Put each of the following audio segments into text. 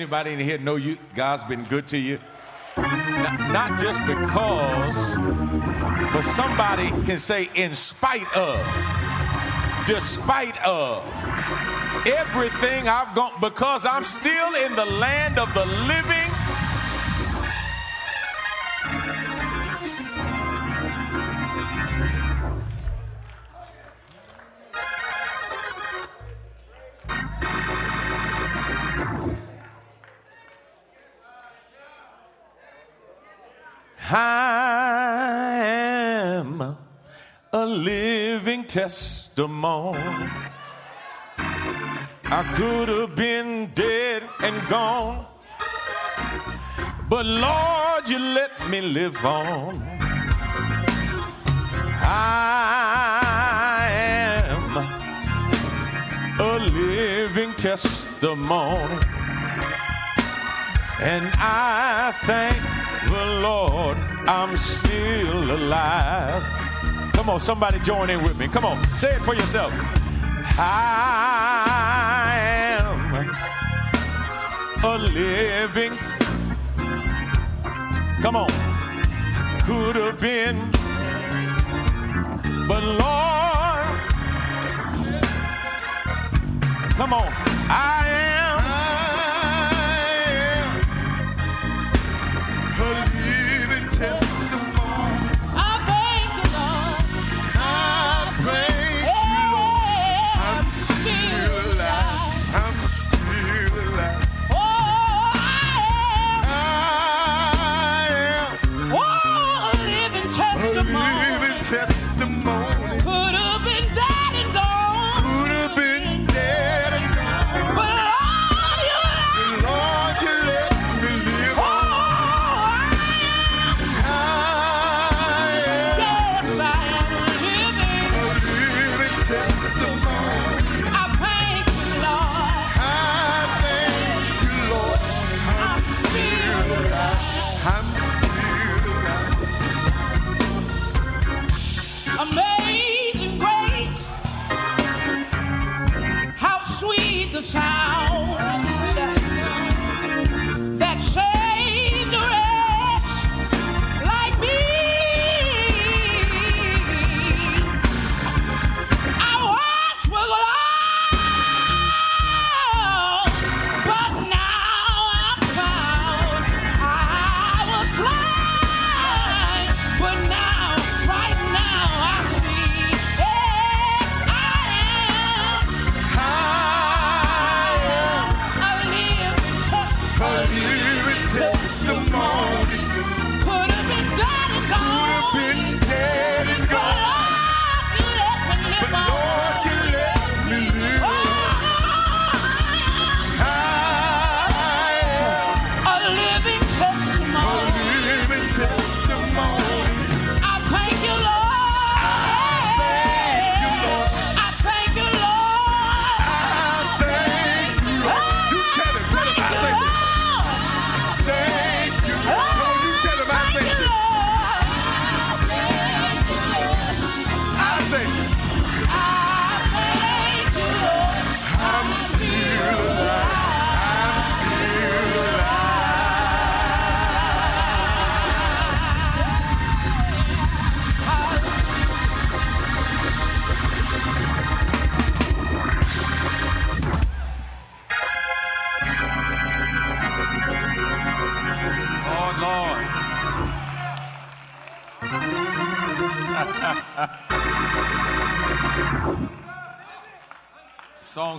Anybody in here know you God's been good to you? Not, not just because, but somebody can say, in spite of, despite of everything I've gone, because I'm still in the land of the living testimony. I could have been dead and gone, but Lord, you let me live on. I am a living testimony, and I thank the Lord I'm still alive. Come on, somebody join in with me. Come on, say it for yourself. I am a living. Come on. Could have been, but Lord, come on. I am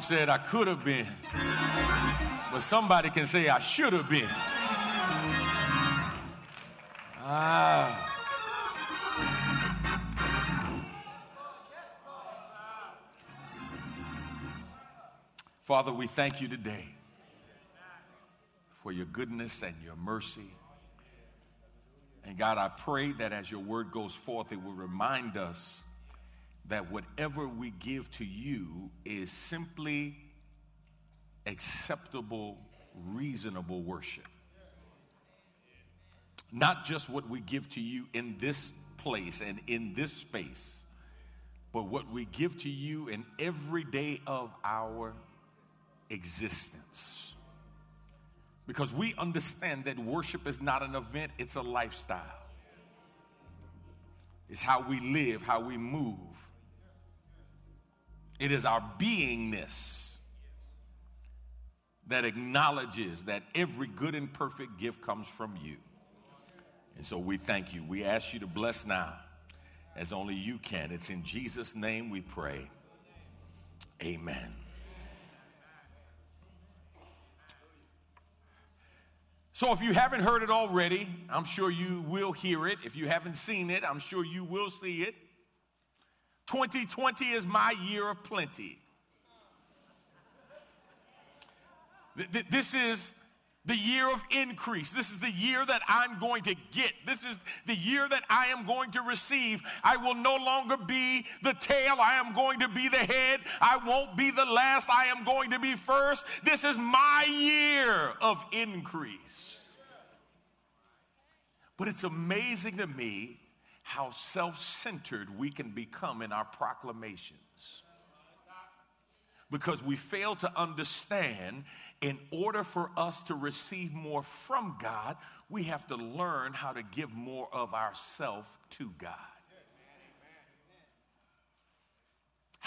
said, I could have been, but somebody can say, I should have been. Ah. Father, we thank you today for your goodness and your mercy. And God, I pray that as your word goes forth, it will remind us that whatever we give to you is simply acceptable, reasonable worship. Not just what we give to you in this place and in this space, but what we give to you in every day of our existence. Because we understand that worship is not an event, it's a lifestyle. It's how we live, how we move. It is our beingness that acknowledges that every good and perfect gift comes from you. And so we thank you. We ask you to bless now as only you can. It's in Jesus' name we pray. Amen. So, if you haven't heard it already, I'm sure you will hear it. If you haven't seen it, I'm sure you will see it. 2020 is my year of plenty. This is the year of increase. This is the year that I'm going to get. This is the year that I am going to receive. I will no longer be the tail. I am going to be the head. I won't be the last. I am going to be first. This is my year of increase. But it's amazing to me how self centered we can become in our proclamations because we fail to understand in order for us to receive more from God, we have to learn how to give more of ourselves to God.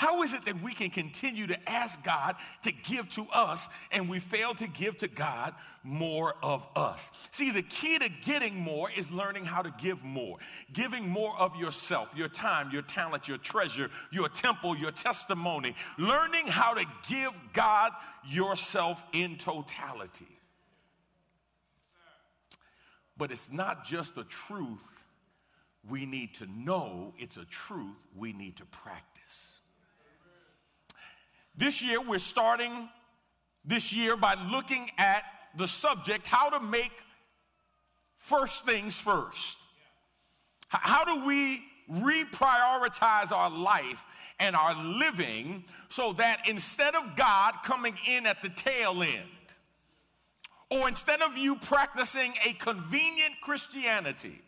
How is it that we can continue to ask God to give to us and we fail to give to God more of us? See, the key to getting more is learning how to give more. Giving more of yourself, your time, your talent, your treasure, your temple, your testimony. Learning how to give God yourself in totality. But it's not just a truth we need to know, it's a truth we need to practice. This year, we're starting this year by looking at the subject how to make first things first. How do we reprioritize our life and our living so that instead of God coming in at the tail end, or instead of you practicing a convenient Christianity,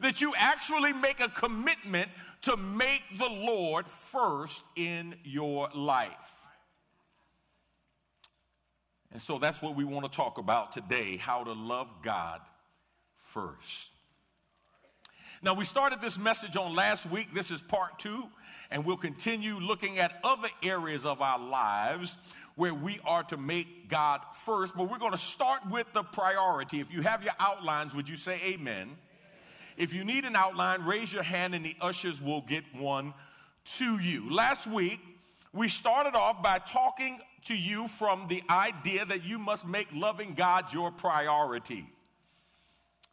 that you actually make a commitment to make the Lord first in your life. And so that's what we want to talk about today how to love God first. Now, we started this message on last week. This is part two, and we'll continue looking at other areas of our lives where we are to make God first. But we're going to start with the priority. If you have your outlines, would you say amen? If you need an outline, raise your hand and the ushers will get one to you. Last week, we started off by talking to you from the idea that you must make loving God your priority.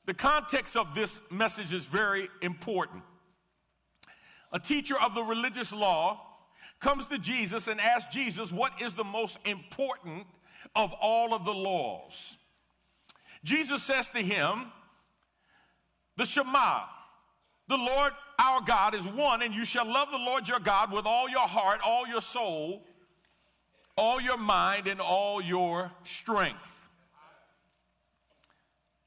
The context of this message is very important. A teacher of the religious law comes to Jesus and asks Jesus, What is the most important of all of the laws? Jesus says to him, the Shema, the Lord our God is one, and you shall love the Lord your God with all your heart, all your soul, all your mind, and all your strength.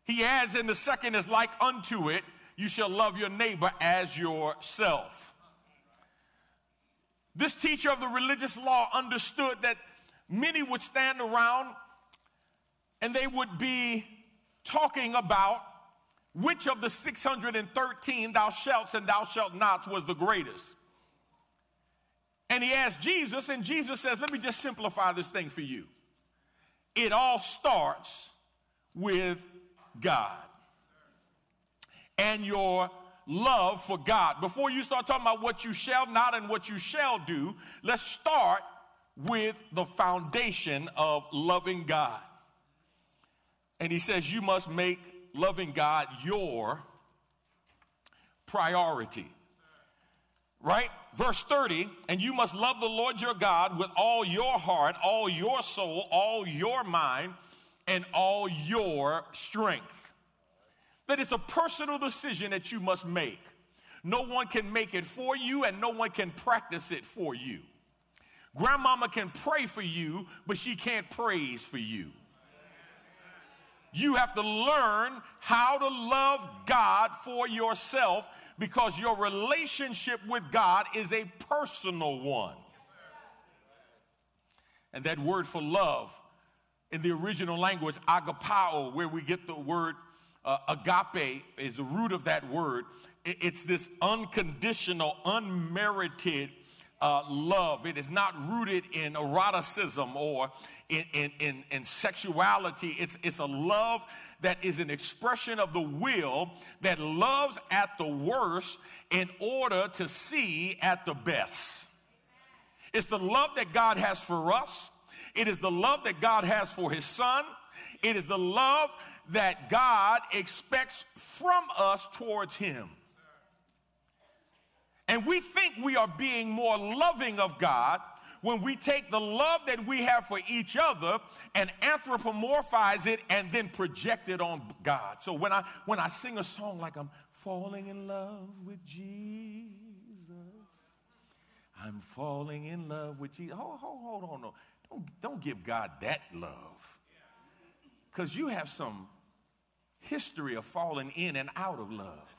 He adds, and the second is like unto it, you shall love your neighbor as yourself. This teacher of the religious law understood that many would stand around and they would be talking about which of the 613 thou shalt and thou shalt not was the greatest? And he asked Jesus, and Jesus says, Let me just simplify this thing for you. It all starts with God and your love for God. Before you start talking about what you shall not and what you shall do, let's start with the foundation of loving God. And he says, You must make loving God your priority. Right? Verse 30, and you must love the Lord your God with all your heart, all your soul, all your mind, and all your strength. That it's a personal decision that you must make. No one can make it for you, and no one can practice it for you. Grandmama can pray for you, but she can't praise for you. You have to learn how to love God for yourself because your relationship with God is a personal one. And that word for love in the original language, agapao, where we get the word uh, agape, is the root of that word. It's this unconditional, unmerited uh, love. It is not rooted in eroticism or in, in, in, in, sexuality. It's, it's a love that is an expression of the will that loves at the worst in order to see at the best. It's the love that God has for us. It is the love that God has for his son. It is the love that God expects from us towards him. And we think we are being more loving of God when we take the love that we have for each other and anthropomorphize it and then project it on God. So when I when I sing a song like I'm falling in love with Jesus, I'm falling in love with Jesus. Hold, hold, hold on, no. Don't, don't give God that love. Because you have some history of falling in and out of love.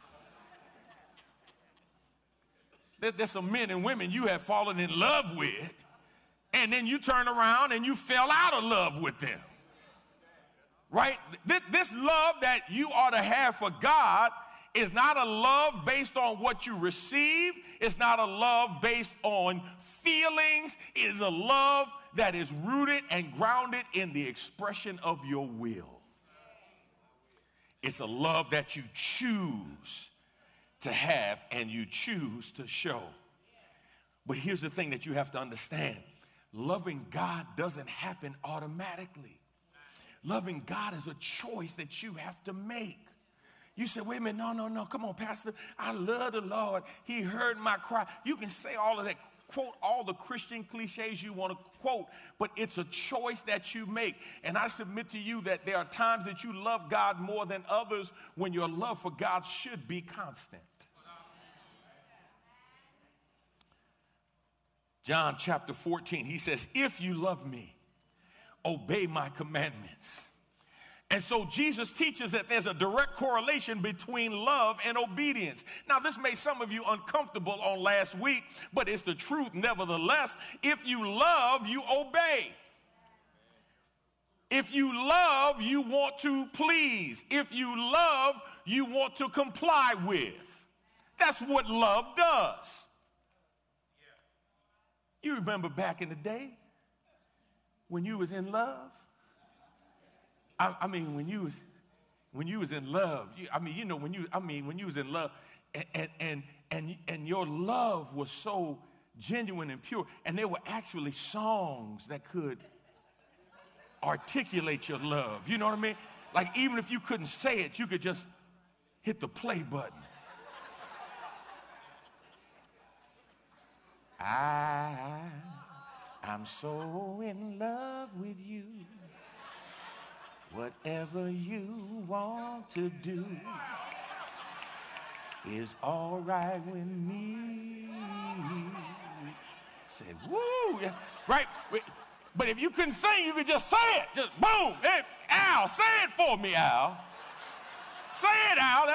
There's some men and women you have fallen in love with, and then you turn around and you fell out of love with them. Right? This love that you ought to have for God is not a love based on what you receive, it's not a love based on feelings, it is a love that is rooted and grounded in the expression of your will. It's a love that you choose to have and you choose to show. But here's the thing that you have to understand loving God doesn't happen automatically. Loving God is a choice that you have to make. You say, wait a minute, no, no, no, come on, Pastor. I love the Lord. He heard my cry. You can say all of that, quote all the Christian cliches you want to quote, but it's a choice that you make. And I submit to you that there are times that you love God more than others when your love for God should be constant. John chapter 14, he says, If you love me, obey my commandments. And so Jesus teaches that there's a direct correlation between love and obedience. Now, this made some of you uncomfortable on last week, but it's the truth nevertheless. If you love, you obey. If you love, you want to please. If you love, you want to comply with. That's what love does. You remember back in the day when you was in love? I, I mean, when you was when you was in love, you, I mean, you know, when you, I mean, when you was in love, and, and and and and your love was so genuine and pure, and there were actually songs that could articulate your love. You know what I mean? Like even if you couldn't say it, you could just hit the play button. I, I'm so in love with you. Whatever you want to do is all right with me. Said, woo, right? But if you couldn't sing, you could just say it. Just boom. Hey, Al, say it for me, Al. Say it, Al.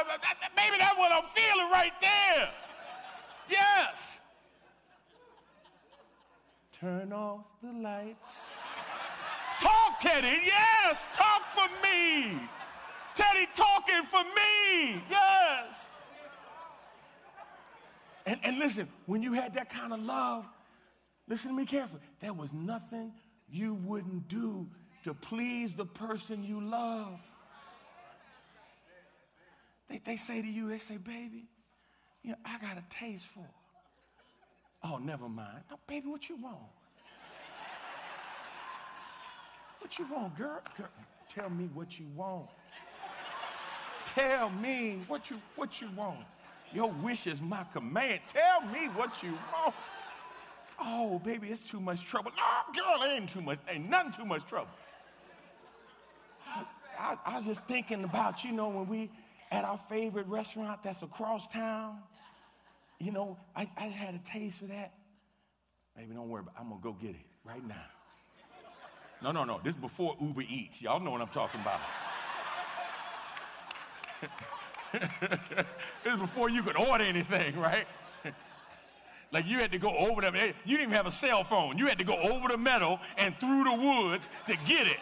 Maybe that's what I'm feeling right there. Yes. Turn off the lights. Talk, Teddy. Yes, talk for me. Teddy talking for me. Yes. And, and listen, when you had that kind of love, listen to me carefully. There was nothing you wouldn't do to please the person you love. They, they say to you, they say, baby, you know, I got a taste for. Oh, never mind. No, baby, what you want? What you want, girl? girl? Tell me what you want. Tell me what you what you want. Your wish is my command. Tell me what you want. Oh, baby, it's too much trouble. No, girl, ain't too much. Ain't nothing too much trouble. I, I, I was just thinking about, you know, when we at our favorite restaurant that's across town. You know, I, I had a taste for that. Baby, don't worry about it. I'm going to go get it right now. No, no, no. This is before Uber Eats. Y'all know what I'm talking about. this is before you could order anything, right? like you had to go over the, You didn't even have a cell phone. You had to go over the meadow and through the woods to get it.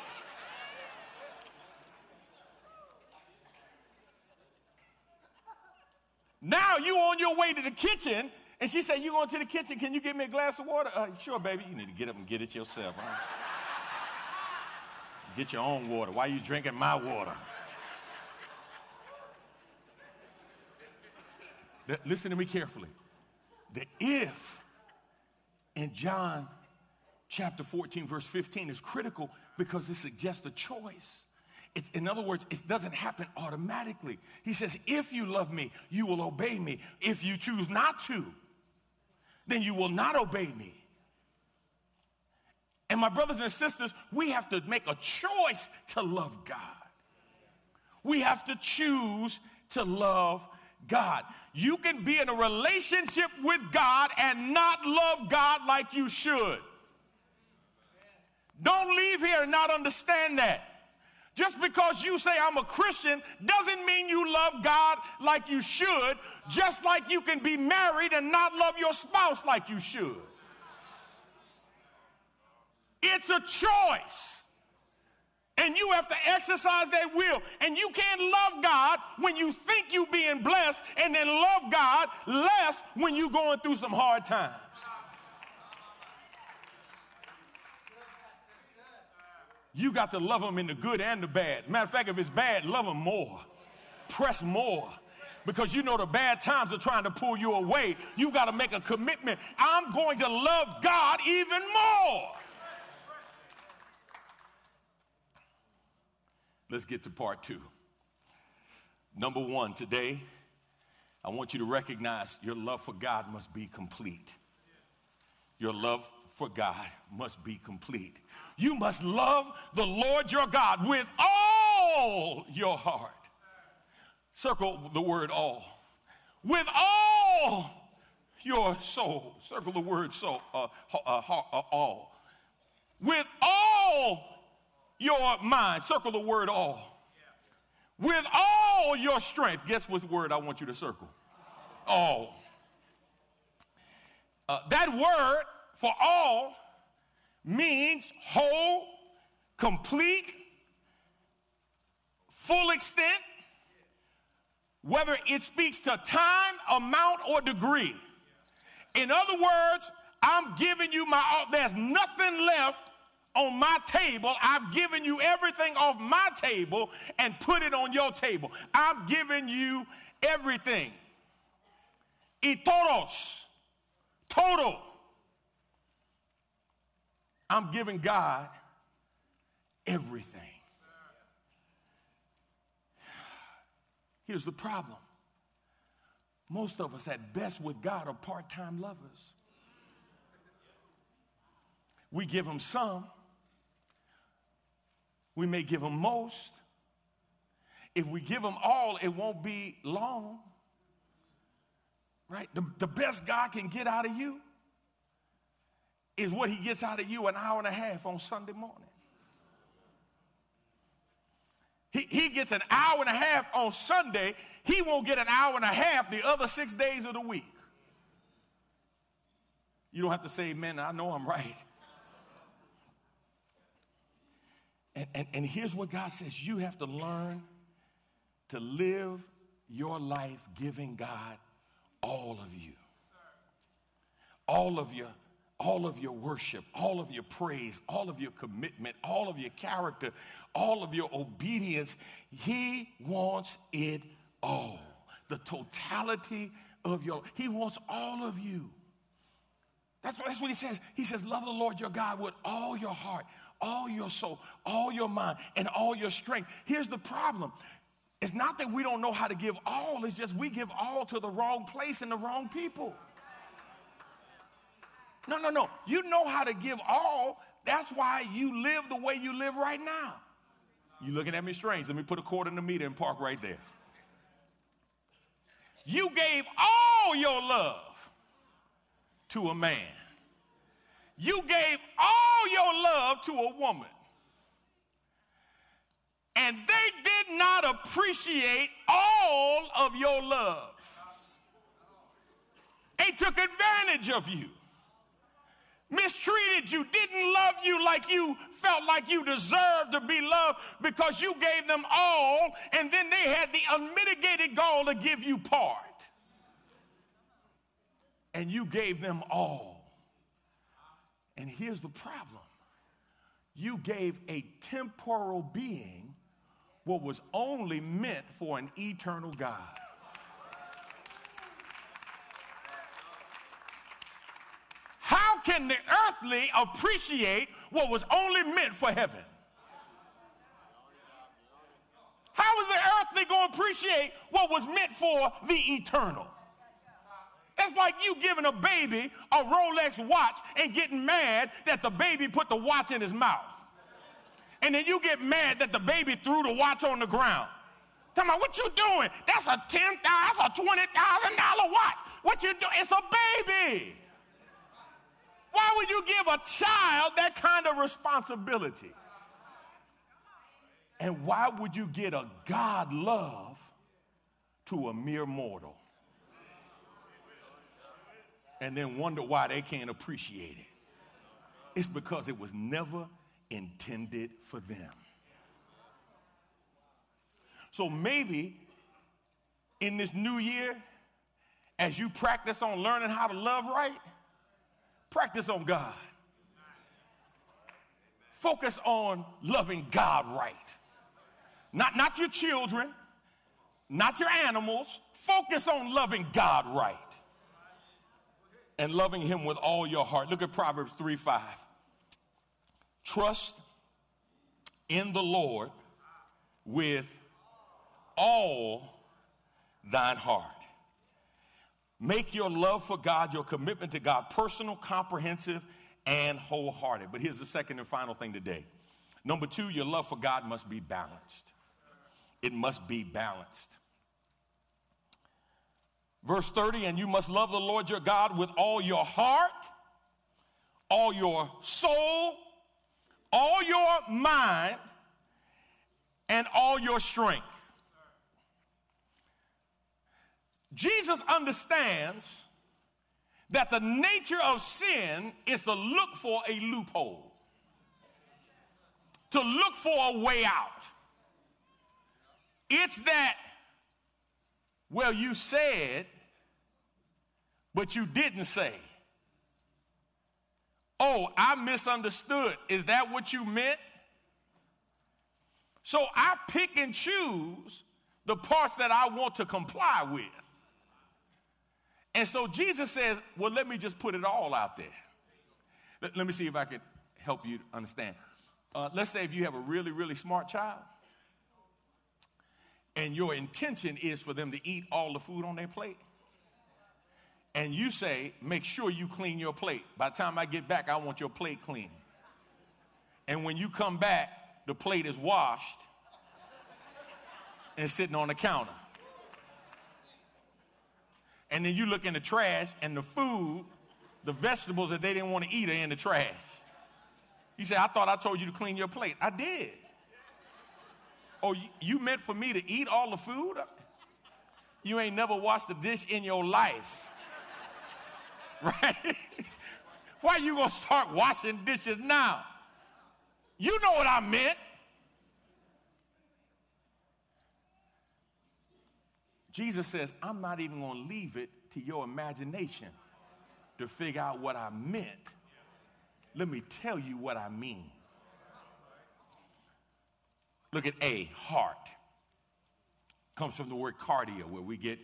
Now you on your way to the kitchen, and she said, "You going to the kitchen? Can you get me a glass of water?" Uh, sure, baby. You need to get up and get it yourself. Huh? get your own water. Why are you drinking my water? Listen to me carefully. The if in John chapter 14, verse 15 is critical because it suggests a choice. It's, in other words, it doesn't happen automatically. He says, If you love me, you will obey me. If you choose not to, then you will not obey me. And my brothers and sisters, we have to make a choice to love God. We have to choose to love God. You can be in a relationship with God and not love God like you should. Don't leave here and not understand that. Just because you say I'm a Christian doesn't mean you love God like you should, just like you can be married and not love your spouse like you should. It's a choice. And you have to exercise that will. And you can't love God when you think you're being blessed and then love God less when you're going through some hard times. You got to love them in the good and the bad. Matter of fact, if it's bad, love them more. Press more. Because you know the bad times are trying to pull you away. You got to make a commitment. I'm going to love God even more. Let's get to part two. Number one, today, I want you to recognize your love for God must be complete. Your love for God must be complete. You must love the Lord your God with all your heart. Circle the word all. With all your soul. Circle the word soul, uh, uh, uh, all. With all your mind. Circle the word all. With all your strength. Guess what word I want you to circle? All. Uh, that word for all means whole, complete, full extent, whether it speaks to time, amount, or degree. In other words, I'm giving you my all. There's nothing left on my table. I've given you everything off my table and put it on your table. I'm giving you everything. Itoros, total. I'm giving God everything. Here's the problem most of us, at best, with God, are part time lovers. We give Him some, we may give Him most. If we give Him all, it won't be long. Right? The, the best God can get out of you is what he gets out of you an hour and a half on Sunday morning. He, he gets an hour and a half on Sunday. He won't get an hour and a half the other six days of the week. You don't have to say amen. I know I'm right. And, and, and here's what God says you have to learn to live your life giving God all of you, all of your all of your worship, all of your praise, all of your commitment, all of your character, all of your obedience. He wants it all. The totality of your, he wants all of you. That's what, that's what he says. He says, Love the Lord your God with all your heart, all your soul, all your mind, and all your strength. Here's the problem it's not that we don't know how to give all, it's just we give all to the wrong place and the wrong people. No, no, no. You know how to give all. That's why you live the way you live right now. You looking at me strange. Let me put a quarter in the meter and park right there. You gave all your love to a man. You gave all your love to a woman. And they did not appreciate all of your love. They took advantage of you, mistreated you, didn't love you like you felt like you deserved to be loved because you gave them all, and then they had the unmitigated gall to give you part. And you gave them all. And here's the problem you gave a temporal being what was only meant for an eternal God. How can the earthly appreciate what was only meant for heaven? How is the earthly going to appreciate what was meant for the eternal? That's like you giving a baby a Rolex watch and getting mad that the baby put the watch in his mouth. And then you get mad that the baby threw the watch on the ground. Tell me, what you doing? That's a ten thousand, a twenty thousand dollar watch. What you doing? It's a baby. Why would you give a child that kind of responsibility? And why would you get a God love to a mere mortal? and then wonder why they can't appreciate it. It's because it was never intended for them. So maybe in this new year, as you practice on learning how to love right, practice on God. Focus on loving God right. Not, not your children, not your animals. Focus on loving God right and loving him with all your heart. Look at Proverbs 3 5. Trust in the Lord with all thine heart. Make your love for God, your commitment to God, personal, comprehensive, and wholehearted. But here's the second and final thing today. Number two, your love for God must be balanced. It must be balanced. Verse 30, and you must love the Lord your God with all your heart, all your soul, all your mind, and all your strength. Jesus understands that the nature of sin is to look for a loophole, to look for a way out. It's that well, you said, but you didn't say. Oh, I misunderstood. Is that what you meant? So I pick and choose the parts that I want to comply with. And so Jesus says, Well, let me just put it all out there. Let, let me see if I can help you understand. Uh, let's say if you have a really, really smart child and your intention is for them to eat all the food on their plate, and you say, make sure you clean your plate. By the time I get back, I want your plate clean. And when you come back, the plate is washed and sitting on the counter. And then you look in the trash, and the food, the vegetables that they didn't want to eat are in the trash. You say, I thought I told you to clean your plate. I did. Oh, you meant for me to eat all the food? You ain't never washed a dish in your life. Right? Why are you gonna start washing dishes now? You know what I meant. Jesus says, I'm not even gonna leave it to your imagination to figure out what I meant. Let me tell you what I mean. Look at A, heart. Comes from the word cardia, where we get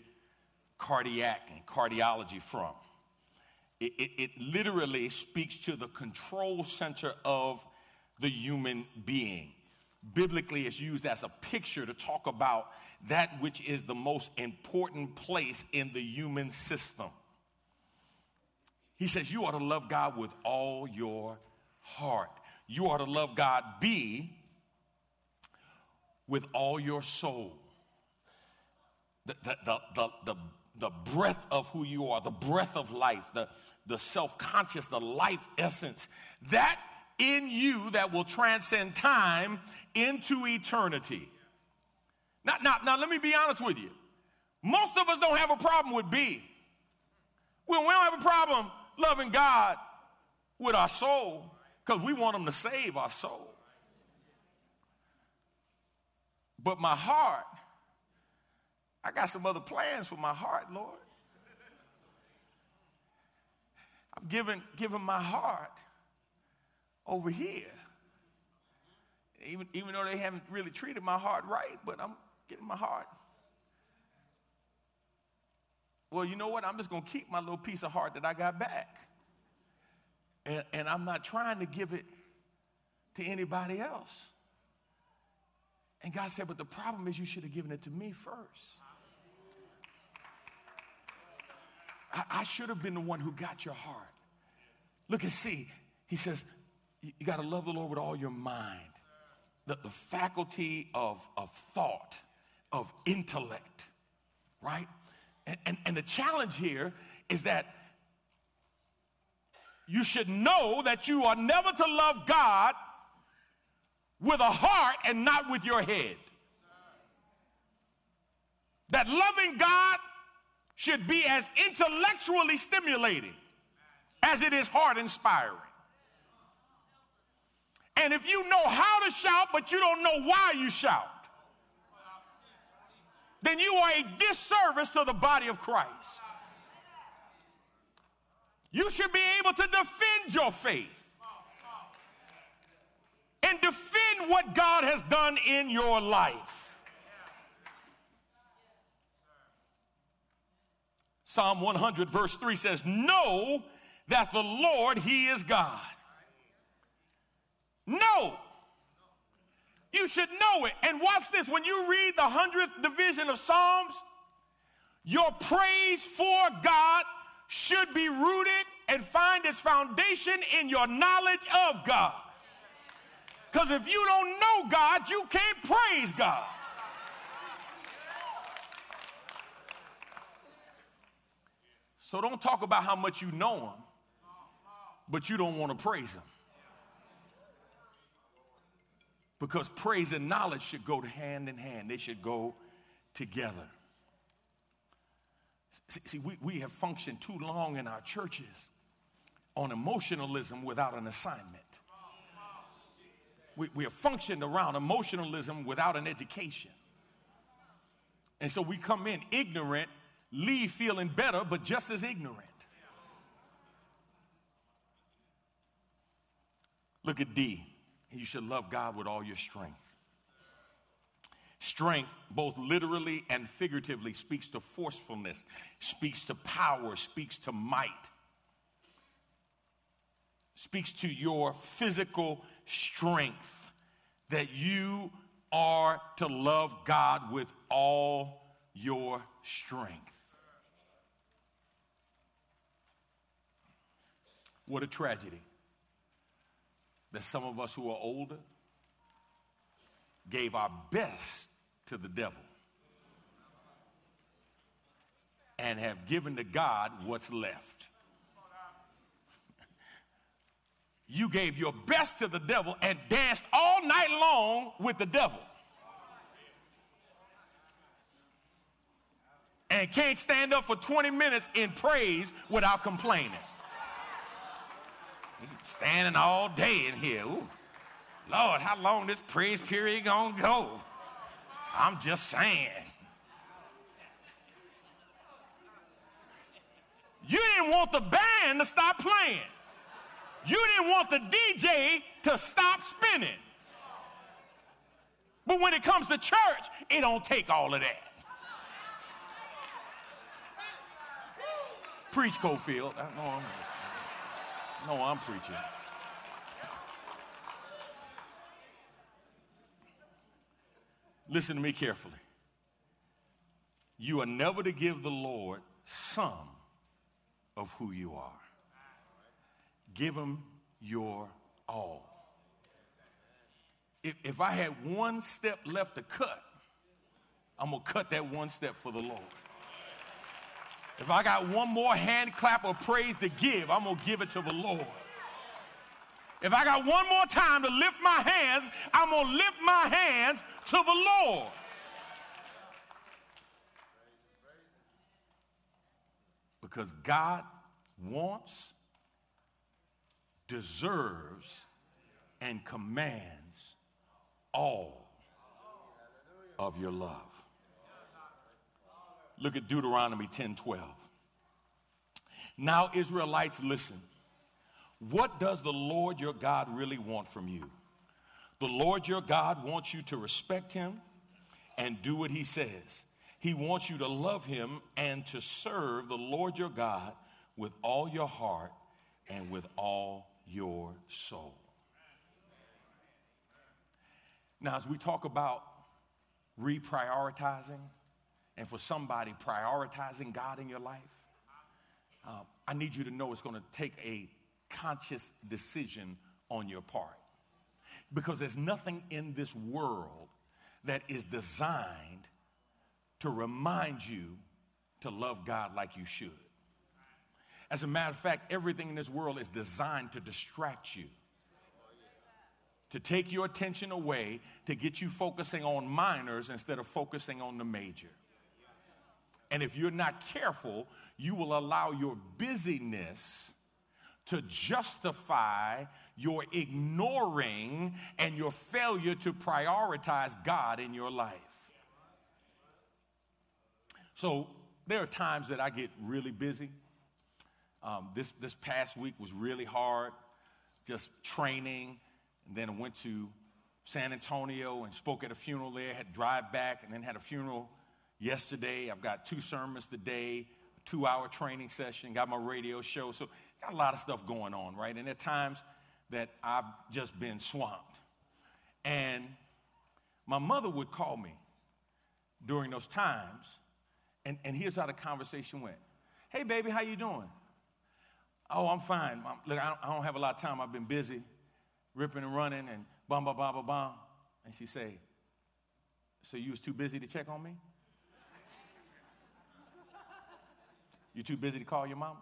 cardiac and cardiology from. It, it, it literally speaks to the control center of the human being. Biblically, it's used as a picture to talk about that which is the most important place in the human system. He says, You ought to love God with all your heart. You ought to love God B with all your soul. The, the, the, the, the, the breath of who you are, the breath of life, the, the self conscious, the life essence, that in you that will transcend time into eternity. Now, now, now, let me be honest with you. Most of us don't have a problem with B. We, we don't have a problem loving God with our soul because we want Him to save our soul. But my heart, I got some other plans for my heart, Lord. I've given, given my heart over here. Even, even though they haven't really treated my heart right, but I'm getting my heart. Well, you know what? I'm just going to keep my little piece of heart that I got back. And, and I'm not trying to give it to anybody else. And God said, but the problem is you should have given it to me first. I, I should have been the one who got your heart. Look and see. He says, you, you got to love the Lord with all your mind, the, the faculty of, of thought, of intellect, right? And, and, and the challenge here is that you should know that you are never to love God with a heart and not with your head. That loving God should be as intellectually stimulating as it is heart inspiring. And if you know how to shout, but you don't know why you shout, then you are a disservice to the body of Christ. You should be able to defend your faith and defend what God has done in your life. Psalm 100, verse 3 says, Know that the Lord, He is God. Know. You should know it. And watch this when you read the 100th division of Psalms, your praise for God should be rooted and find its foundation in your knowledge of God. Because if you don't know God, you can't praise God. So don't talk about how much you know Him, but you don't want to praise Him. Because praise and knowledge should go hand in hand, they should go together. See, we, we have functioned too long in our churches on emotionalism without an assignment. We, we have functioned around emotionalism without an education. And so we come in ignorant, leave feeling better, but just as ignorant. Look at D. You should love God with all your strength. Strength, both literally and figuratively, speaks to forcefulness, speaks to power, speaks to might, speaks to your physical strength that you are to love God with all your strength. What a tragedy that some of us who are older gave our best to the devil and have given to God what's left. You gave your best to the devil and danced all night long with the devil. And can't stand up for 20 minutes in praise without complaining. Standing all day in here. Ooh. Lord, how long this praise period gonna go? I'm just saying. You didn't want the band to stop playing. You didn't want the DJ to stop spinning. But when it comes to church, it don't take all of that. Preach, Cofield. I know I'm, no, I'm preaching. Listen to me carefully. You are never to give the Lord some of who you are. Give him your all. If, if I had one step left to cut, I'm going to cut that one step for the Lord. If I got one more hand clap of praise to give, I'm going to give it to the Lord. If I got one more time to lift my hands, I'm going to lift my hands to the Lord. Because God wants, deserves, and commands all of your love. Look at Deuteronomy 10 12. Now, Israelites, listen. What does the Lord your God really want from you? The Lord your God wants you to respect him and do what he says. He wants you to love him and to serve the Lord your God with all your heart and with all your soul. Now, as we talk about reprioritizing, and for somebody prioritizing God in your life, uh, I need you to know it's going to take a conscious decision on your part. Because there's nothing in this world that is designed to remind you to love God like you should. As a matter of fact, everything in this world is designed to distract you, to take your attention away, to get you focusing on minors instead of focusing on the major. And if you're not careful, you will allow your busyness to justify your ignoring and your failure to prioritize God in your life. So there are times that I get really busy. Um, this, this past week was really hard, just training. And then I went to San Antonio and spoke at a funeral there, had to drive back, and then had a funeral yesterday. I've got two sermons today, two hour training session, got my radio show. So, got a lot of stuff going on, right? And at times that I've just been swamped. And my mother would call me during those times and, and here's how the conversation went. Hey, baby, how you doing? Oh, I'm fine. Mom, look, I don't, I don't, have a lot of time. I've been busy ripping and running and bum, bum, bum, bum, bum. And she say, so you was too busy to check on me? You too busy to call your mama?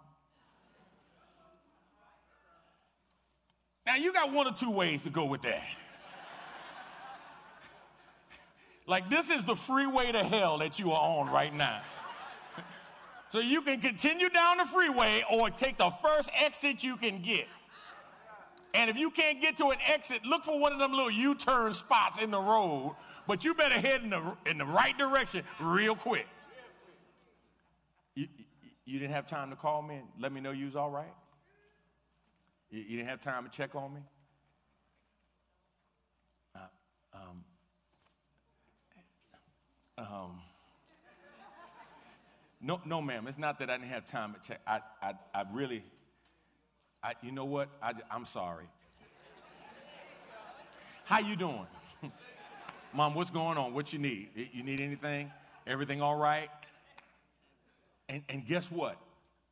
Now, you got one or two ways to go with that. like, this is the freeway to hell that you are on right now. So you can continue down the freeway or take the first exit you can get. And if you can't get to an exit, look for one of them little U-turn spots in the road, but you better head in the, in the right direction real quick. You, didn't have time to call me and let me know you was all right? You, you didn't have time to check on me? Uh, um, um, no, no, ma'am. It's not that I didn't have time to check. I, I, I really, I, you know what? I, I'm sorry. How you doing? Mom, what's going on? What you need? You need anything? Everything all right? And, and guess what?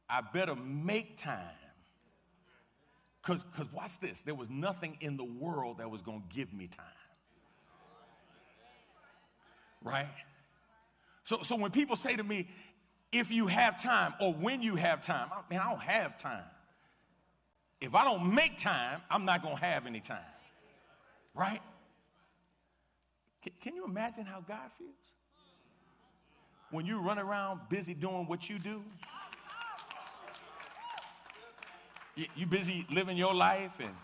I better make time. Because cause watch this. There was nothing in the world that was going to give me time. Right? So, so when people say to me, if you have time or when you have time. I, man, I don't have time. If I don't make time, I'm not going to have any time. Right? Can, can you imagine how God feels? When you run around busy doing what you do, you busy living your life and,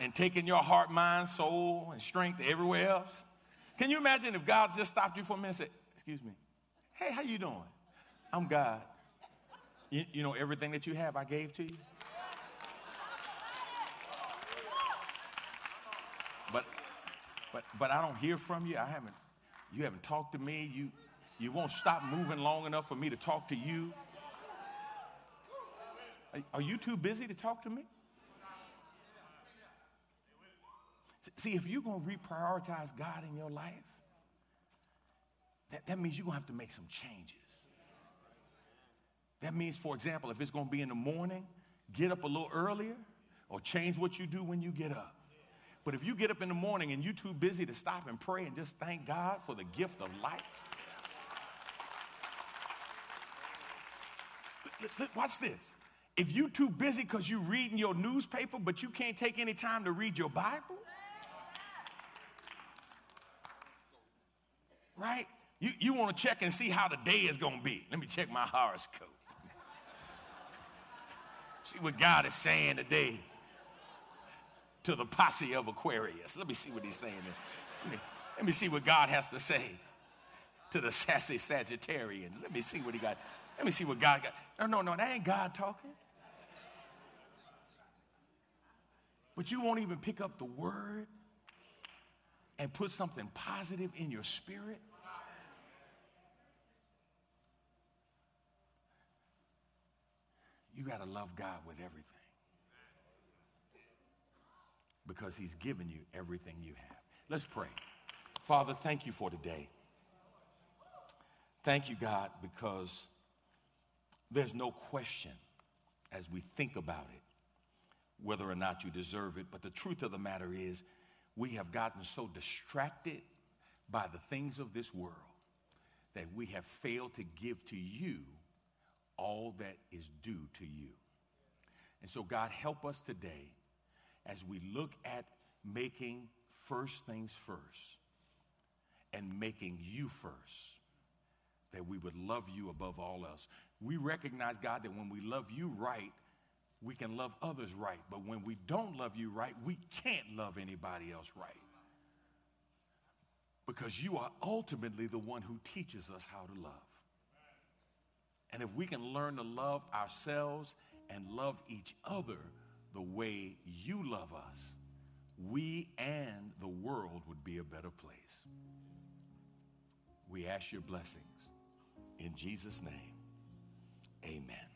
and taking your heart, mind, soul, and strength everywhere else. Can you imagine if God just stopped you for a minute and said, excuse me, hey, how you doing? I'm God. You, you know, everything that you have, I gave to you. But, but, but I don't hear from you. I haven't, you haven't talked to me. You, you won't stop moving long enough for me to talk to you. Are, you too busy to talk to me? See, if you're going to reprioritize God in your life, that, that means you're going to have to make some changes. That means, for example, if it's going to be in the morning, get up a little earlier or change what you do when you get up. But if you get up in the morning and you're too busy to stop and pray and just thank God for the gift of life, watch this. If you too busy because you reading your newspaper, but you can't take any time to read your Bible, right? You, you want to check and see how the day is going to be. Let me check my horoscope. see what God is saying today to the posse of Aquarius. Let me see what he's saying. Let me, let me see what God has to say to the sassy Sagittarians. Let me see what he got. Let me see what God got. No, no, no, that ain't God talking. But you won't even pick up the word and put something positive in your spirit. You got to love God with everything because He's given you everything you have. Let's pray. Father, thank you for today. Thank you, God, because there's no question as we think about it whether or not you deserve it. But the truth of the matter is, we have gotten so distracted by the things of this world that we have failed to give to you all that is due to you. And so, God, help us today as we look at making first things first and making you first, that we would love you above all else. We recognize, God, that when we love you right, we can love others right. But when we don't love you right, we can't love anybody else right. Because you are ultimately the one who teaches us how to love. And if we can learn to love ourselves and love each other the way you love us, we and the world would be a better place. We ask your blessings. In Jesus' name, amen.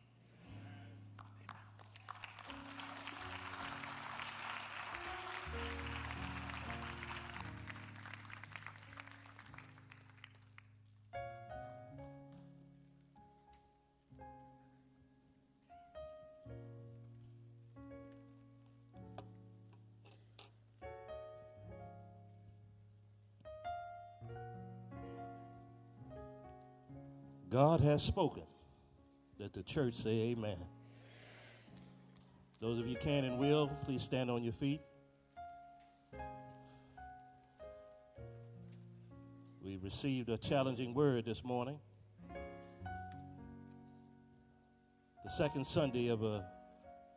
God has spoken. Let the church say amen. Those of you can and will, please stand on your feet. We received a challenging word this morning. The second Sunday of a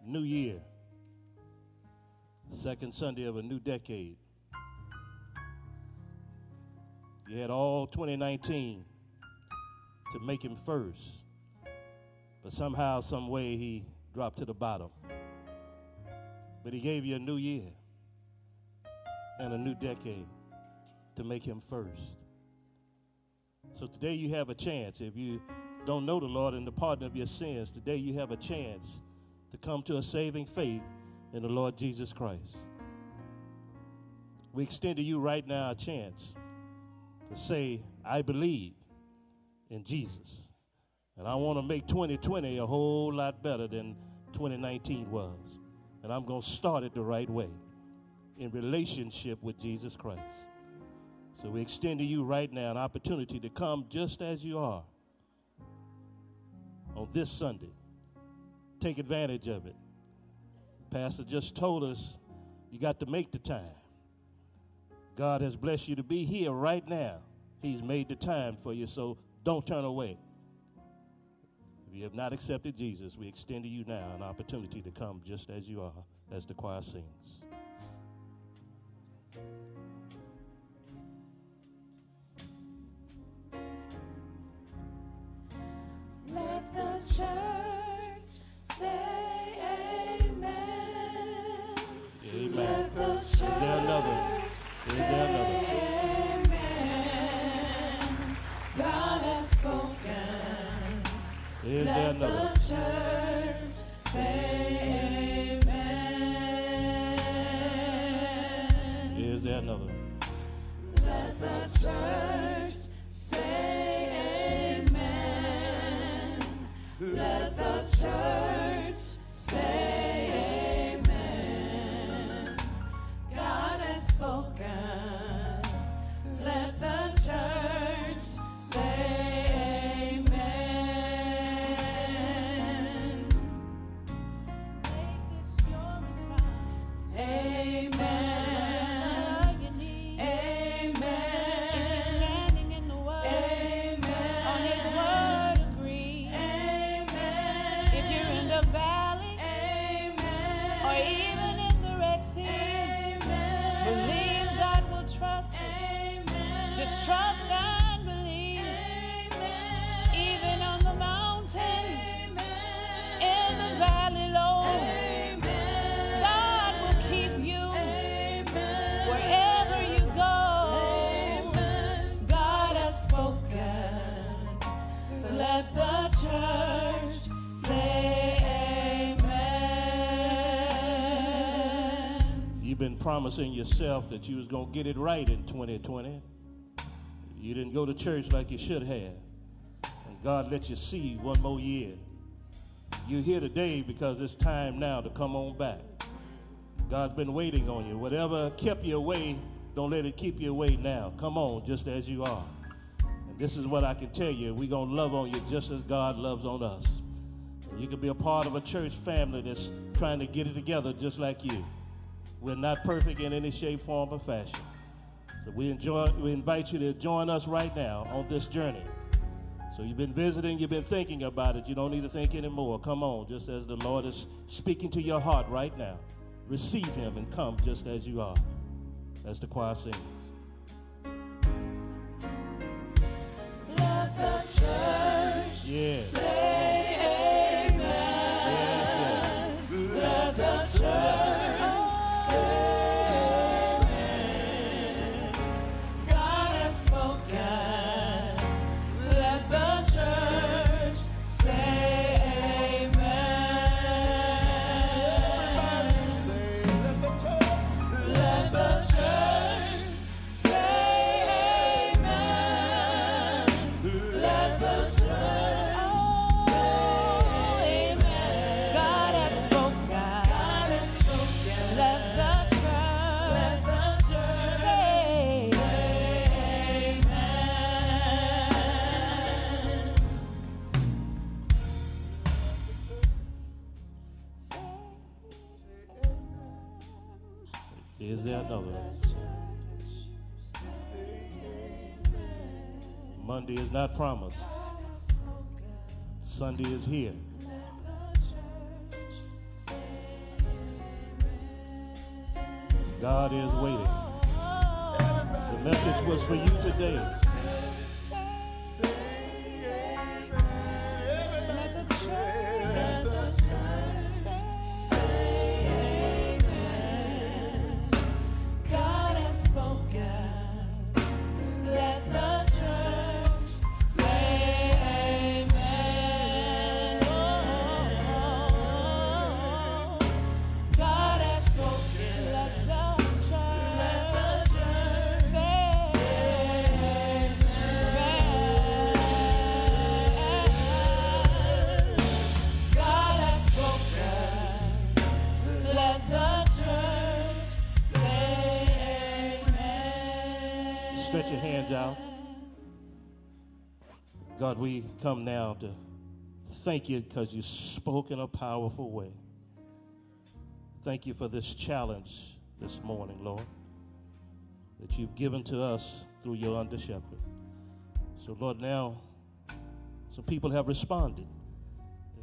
new year, second Sunday of a new decade. You had all 2019 to make him first. But somehow, some way, he dropped to the bottom. But he gave you a new year and a new decade to make him first. So today you have a chance. If you don't know the Lord and the pardon of your sins, today you have a chance to come to a saving faith in the Lord Jesus Christ. We extend to you right now a chance to say, I believe in Jesus. And I want to make 2020 a whole lot better than 2019 was. And I'm going to start it the right way in relationship with Jesus Christ. So we extend to you right now an opportunity to come just as you are on this Sunday. Take advantage of it. Pastor just told us you got to make the time. God has blessed you to be here right now. He's made the time for you. So don't turn away. If you have not accepted Jesus, we extend to you now an opportunity to come just as you are, as the choir sings. Let the church say amen. Amen. Let the Is there another? Is there another? Is there Let another? the church say promising yourself that you was going to get it right in 2020. You didn't go to church like you should have. And God let you see one more year. You're here today because it's time now to come on back. God's been waiting on you. Whatever kept you away, don't let it keep you away now. Come on, just as you are. And this is what I can tell you. We're going to love on you just as God loves on us. And you can be a part of a church family that's trying to get it together just like you. We're not perfect in any shape, form, or fashion. So we enjoy we invite you to join us right now on this journey. So you've been visiting, you've been thinking about it. You don't need to think anymore. Come on, just as the Lord is speaking to your heart right now. Receive him and come just as you are. As the choir sings. Let the church Yes. Not promised. Sunday is here. God is waiting. The message was for you today. We come now to thank you because you spoke in a powerful way. Thank you for this challenge this morning, Lord, that you've given to us through your under shepherd. So, Lord, now some people have responded.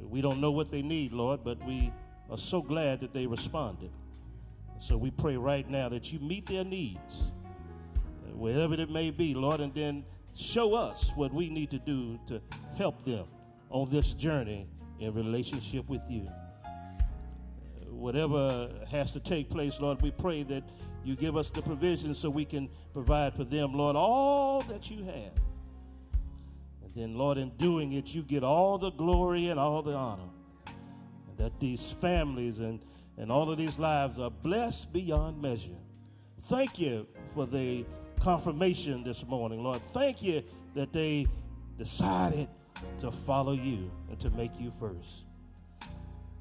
We don't know what they need, Lord, but we are so glad that they responded. So we pray right now that you meet their needs wherever it may be, Lord, and then show us what we need to do to help them on this journey in relationship with you. Whatever has to take place, Lord, we pray that you give us the provision so we can provide for them, Lord, all that you have. And then, Lord, in doing it, you get all the glory and all the honor. And that these families and, and all of these lives are blessed beyond measure. Thank you for the confirmation this morning, Lord. Thank you that they decided to follow you and to make you first.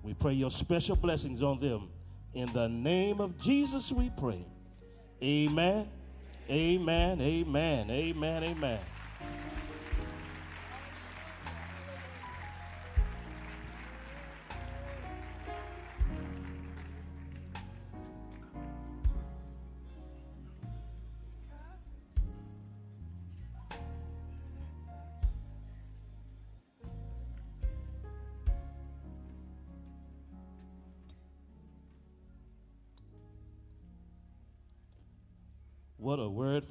We pray your special blessings on them. In the name of Jesus, we pray. Amen. Amen. Amen. Amen. Amen.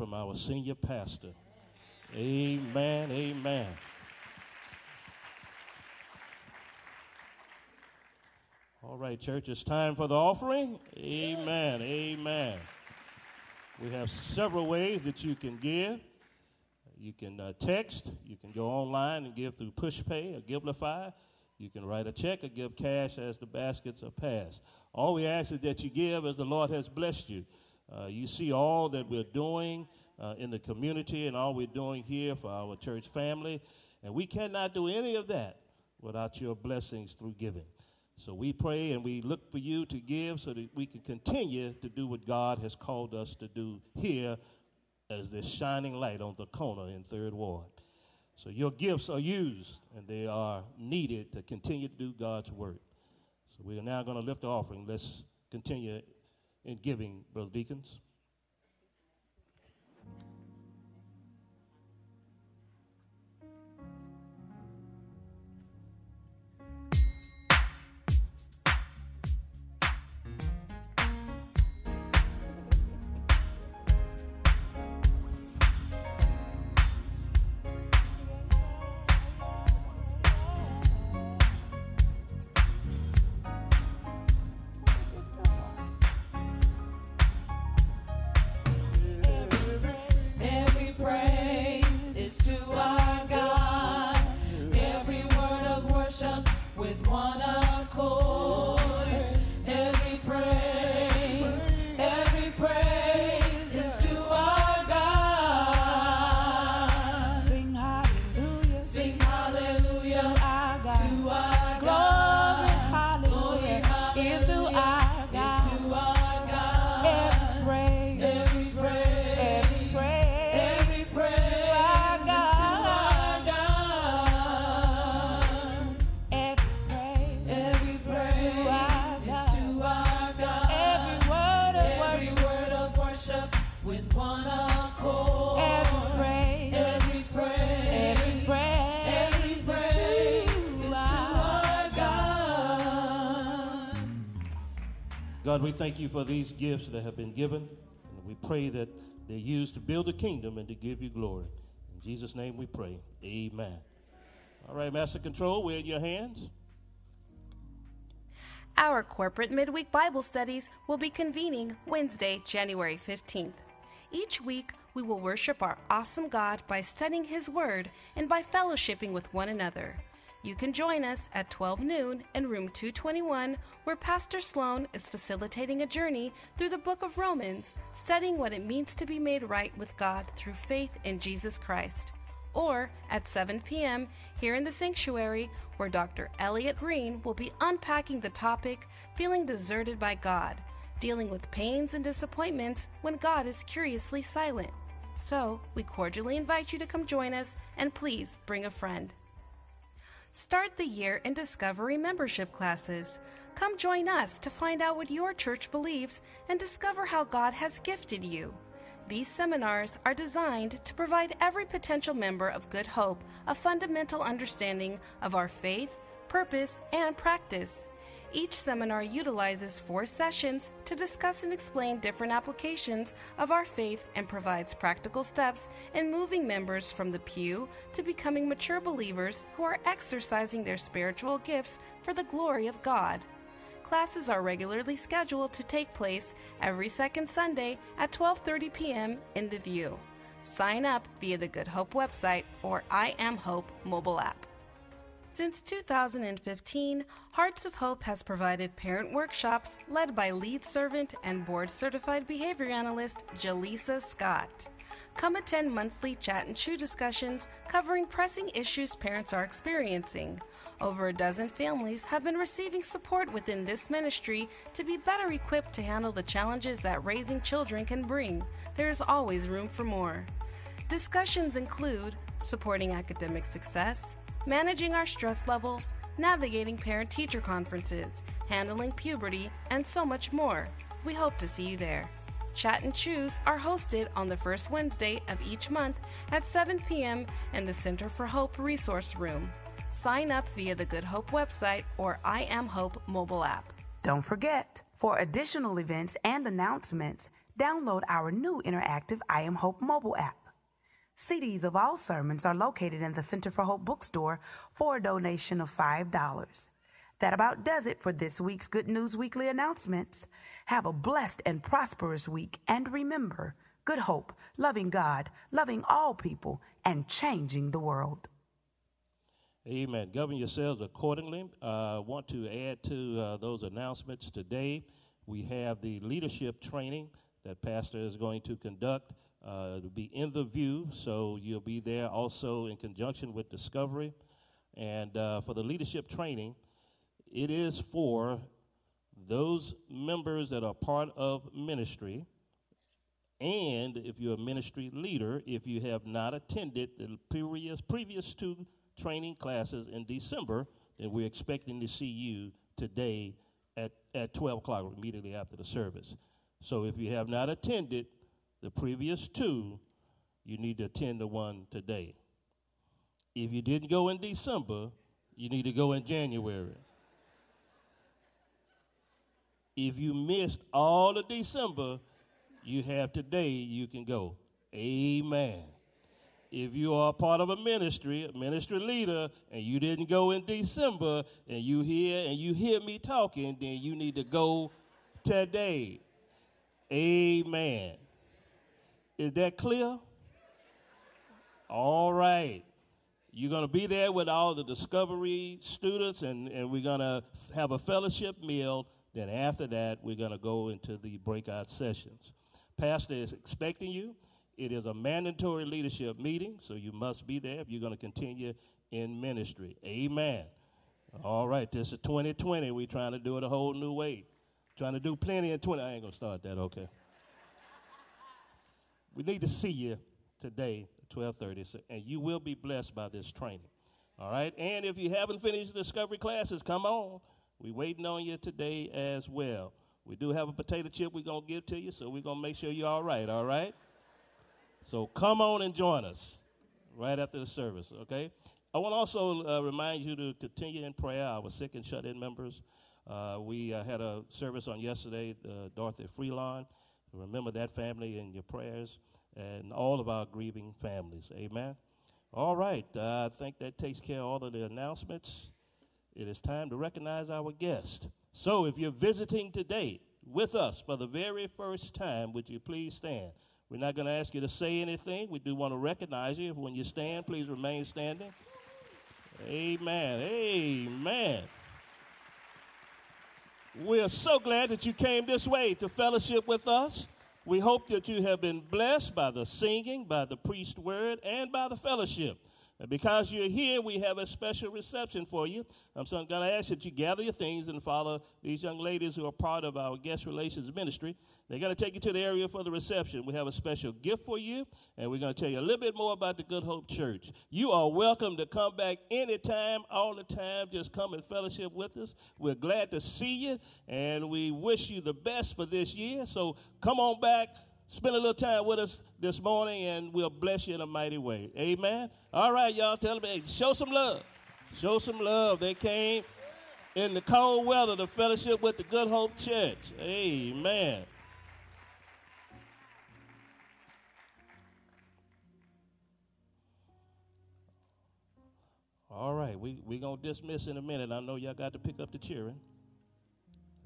From our senior pastor. Amen. Amen. All right, church, it's time for the offering. Amen. Amen. We have several ways that you can give. You can uh, text, you can go online and give through PushPay or Givelify. You can write a check or give cash as the baskets are passed. All we ask is that you give as the Lord has blessed you. Uh, you see all that we're doing uh, in the community and all we're doing here for our church family. And we cannot do any of that without your blessings through giving. So we pray and we look for you to give so that we can continue to do what God has called us to do here as this shining light on the corner in Third Ward. So your gifts are used and they are needed to continue to do God's work. So we are now going to lift the offering. Let's continue in giving, Brother Deacons. God, we thank you for these gifts that have been given. And we pray that they're used to build a kingdom and to give you glory. In Jesus' name we pray. Amen. All right, Master Control, we're in your hands. Our corporate midweek Bible studies will be convening Wednesday, January 15th. Each week, we will worship our awesome God by studying His Word and by fellowshipping with one another. You can join us at 12 noon in room 221, where Pastor Sloan is facilitating a journey through the book of Romans, studying what it means to be made right with God through faith in Jesus Christ or at 7 p.m. here in the sanctuary, where Dr. Elliot Green will be unpacking the topic Feeling Deserted by God, dealing with pains and disappointments when God is curiously silent. So, we cordially invite you to come join us and please bring a friend. Start the year in Discovery membership classes. Come join us to find out what your church believes and discover how God has gifted you. These seminars are designed to provide every potential member of Good Hope a fundamental understanding of our faith, purpose, and practice. Each seminar utilizes four sessions to discuss and explain different applications of our faith and provides practical steps in moving members from the pew to becoming mature believers who are exercising their spiritual gifts for the glory of God. Classes are regularly scheduled to take place every second Sunday at 12:30 p.m. in the View. Sign up via the Good Hope website or I Am Hope mobile app. Since 2015, Hearts of Hope has provided parent workshops led by lead servant and board certified behavior analyst Jaleesa Scott. Come attend monthly chat and chew discussions covering pressing issues parents are experiencing. Over a dozen families have been receiving support within this ministry to be better equipped to handle the challenges that raising children can bring. There is always room for more. Discussions include supporting academic success, managing our stress levels, navigating parent teacher conferences, handling puberty, and so much more. We hope to see you there. Chat and Choose are hosted on the first Wednesday of each month at 7 p.m. in the Center for Hope Resource Room. Sign up via the Good Hope website or I Am Hope mobile app. Don't forget, for additional events and announcements, download our new interactive I Am Hope mobile app. CDs of all sermons are located in the Center for Hope bookstore for a donation of $5. That about does it for this week's Good News Weekly announcements. Have a blessed and prosperous week, and remember good hope, loving God, loving all people, and changing the world. Amen. Govern yourselves accordingly. I uh, want to add to uh, those announcements today. We have the leadership training that Pastor is going to conduct. Uh, it'll be in the view, so you'll be there also in conjunction with Discovery. And uh, for the leadership training, it is for those members that are part of ministry. And if you're a ministry leader, if you have not attended the previous, previous two training classes in December, then we're expecting to see you today at, at 12 o'clock, immediately after the service. So if you have not attended the previous two, you need to attend the one today. If you didn't go in December, you need to go in January. If you missed all of December, you have today, you can go. Amen. If you are part of a ministry, a ministry leader, and you didn't go in December, and you hear and you hear me talking, then you need to go today. Amen. Is that clear? All right. You're going to be there with all the Discovery students, and, and we're going to have a fellowship meal. Then, after that, we're going to go into the breakout sessions. Pastor is expecting you. It is a mandatory leadership meeting, so you must be there if you're going to continue in ministry. Amen. All right, this is 2020. We're trying to do it a whole new way. Trying to do plenty in 20. I ain't going to start that, okay? We need to see you today 12:30, and you will be blessed by this training. All right, and if you haven't finished the discovery classes, come on. We're waiting on you today as well. We do have a potato chip we're gonna give to you, so we're gonna make sure you're all right. All right. So come on and join us right after the service. Okay. I want to also uh, remind you to continue in prayer. Our sick and shut-in members. Uh, we uh, had a service on yesterday, uh, Dorothy Freelon. Remember that family in your prayers and all of our grieving families. Amen. All right. Uh, I think that takes care of all of the announcements. It is time to recognize our guest. So if you're visiting today with us for the very first time, would you please stand? We're not going to ask you to say anything. We do want to recognize you. When you stand, please remain standing. Amen. Amen. We're so glad that you came this way to fellowship with us. We hope that you have been blessed by the singing, by the priest word, and by the fellowship. And because you're here, we have a special reception for you. Um, so I'm going to ask that you gather your things and follow these young ladies who are part of our guest relations ministry. They're going to take you to the area for the reception. We have a special gift for you, and we're going to tell you a little bit more about the Good Hope Church. You are welcome to come back anytime, all the time. Just come and fellowship with us. We're glad to see you, and we wish you the best for this year. So come on back. Spend a little time with us this morning, and we'll bless you in a mighty way. Amen. All right, y'all. Tell them, hey, show some love. Show some love. They came in the cold weather to fellowship with the Good Hope Church. Amen. All right, we we gonna dismiss in a minute. I know y'all got to pick up the cheering.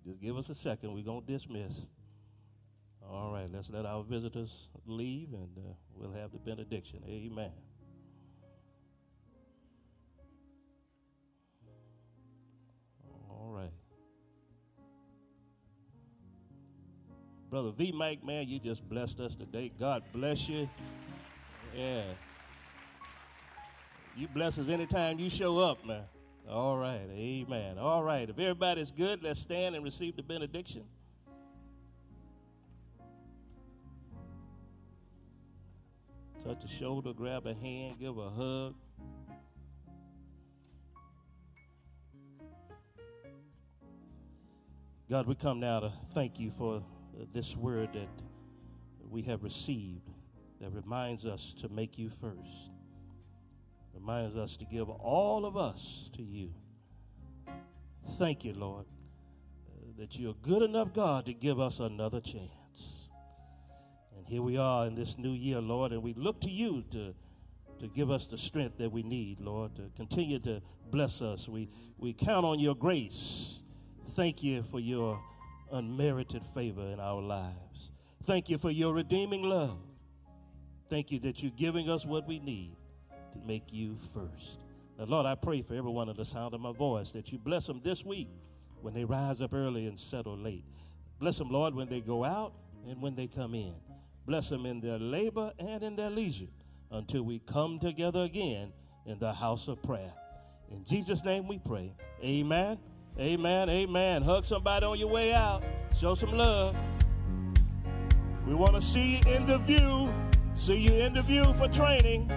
Just give us a second. We're gonna dismiss. All right, let's let our visitors leave and uh, we'll have the benediction. Amen. All right. Brother V Mike, man, you just blessed us today. God bless you. Yeah. You bless us anytime you show up, man. All right. Amen. All right. If everybody's good, let's stand and receive the benediction. Touch a shoulder, grab a hand, give a hug. God, we come now to thank you for this word that we have received that reminds us to make you first reminds us to give all of us to you. Thank you, Lord, that you're good enough, God, to give us another chance. And here we are in this new year, Lord, and we look to you to, to give us the strength that we need, Lord, to continue to bless us. We, we count on your grace. Thank you for your unmerited favor in our lives. Thank you for your redeeming love. Thank you that you're giving us what we need to make you first. Now, Lord, I pray for everyone at the sound of my voice that you bless them this week when they rise up early and settle late. Bless them, Lord, when they go out and when they come in. Bless them in their labor and in their leisure until we come together again in the house of prayer. In Jesus' name we pray. Amen. Amen. Amen. Hug somebody on your way out. Show some love. We want to see you in the view. See you in the view for training.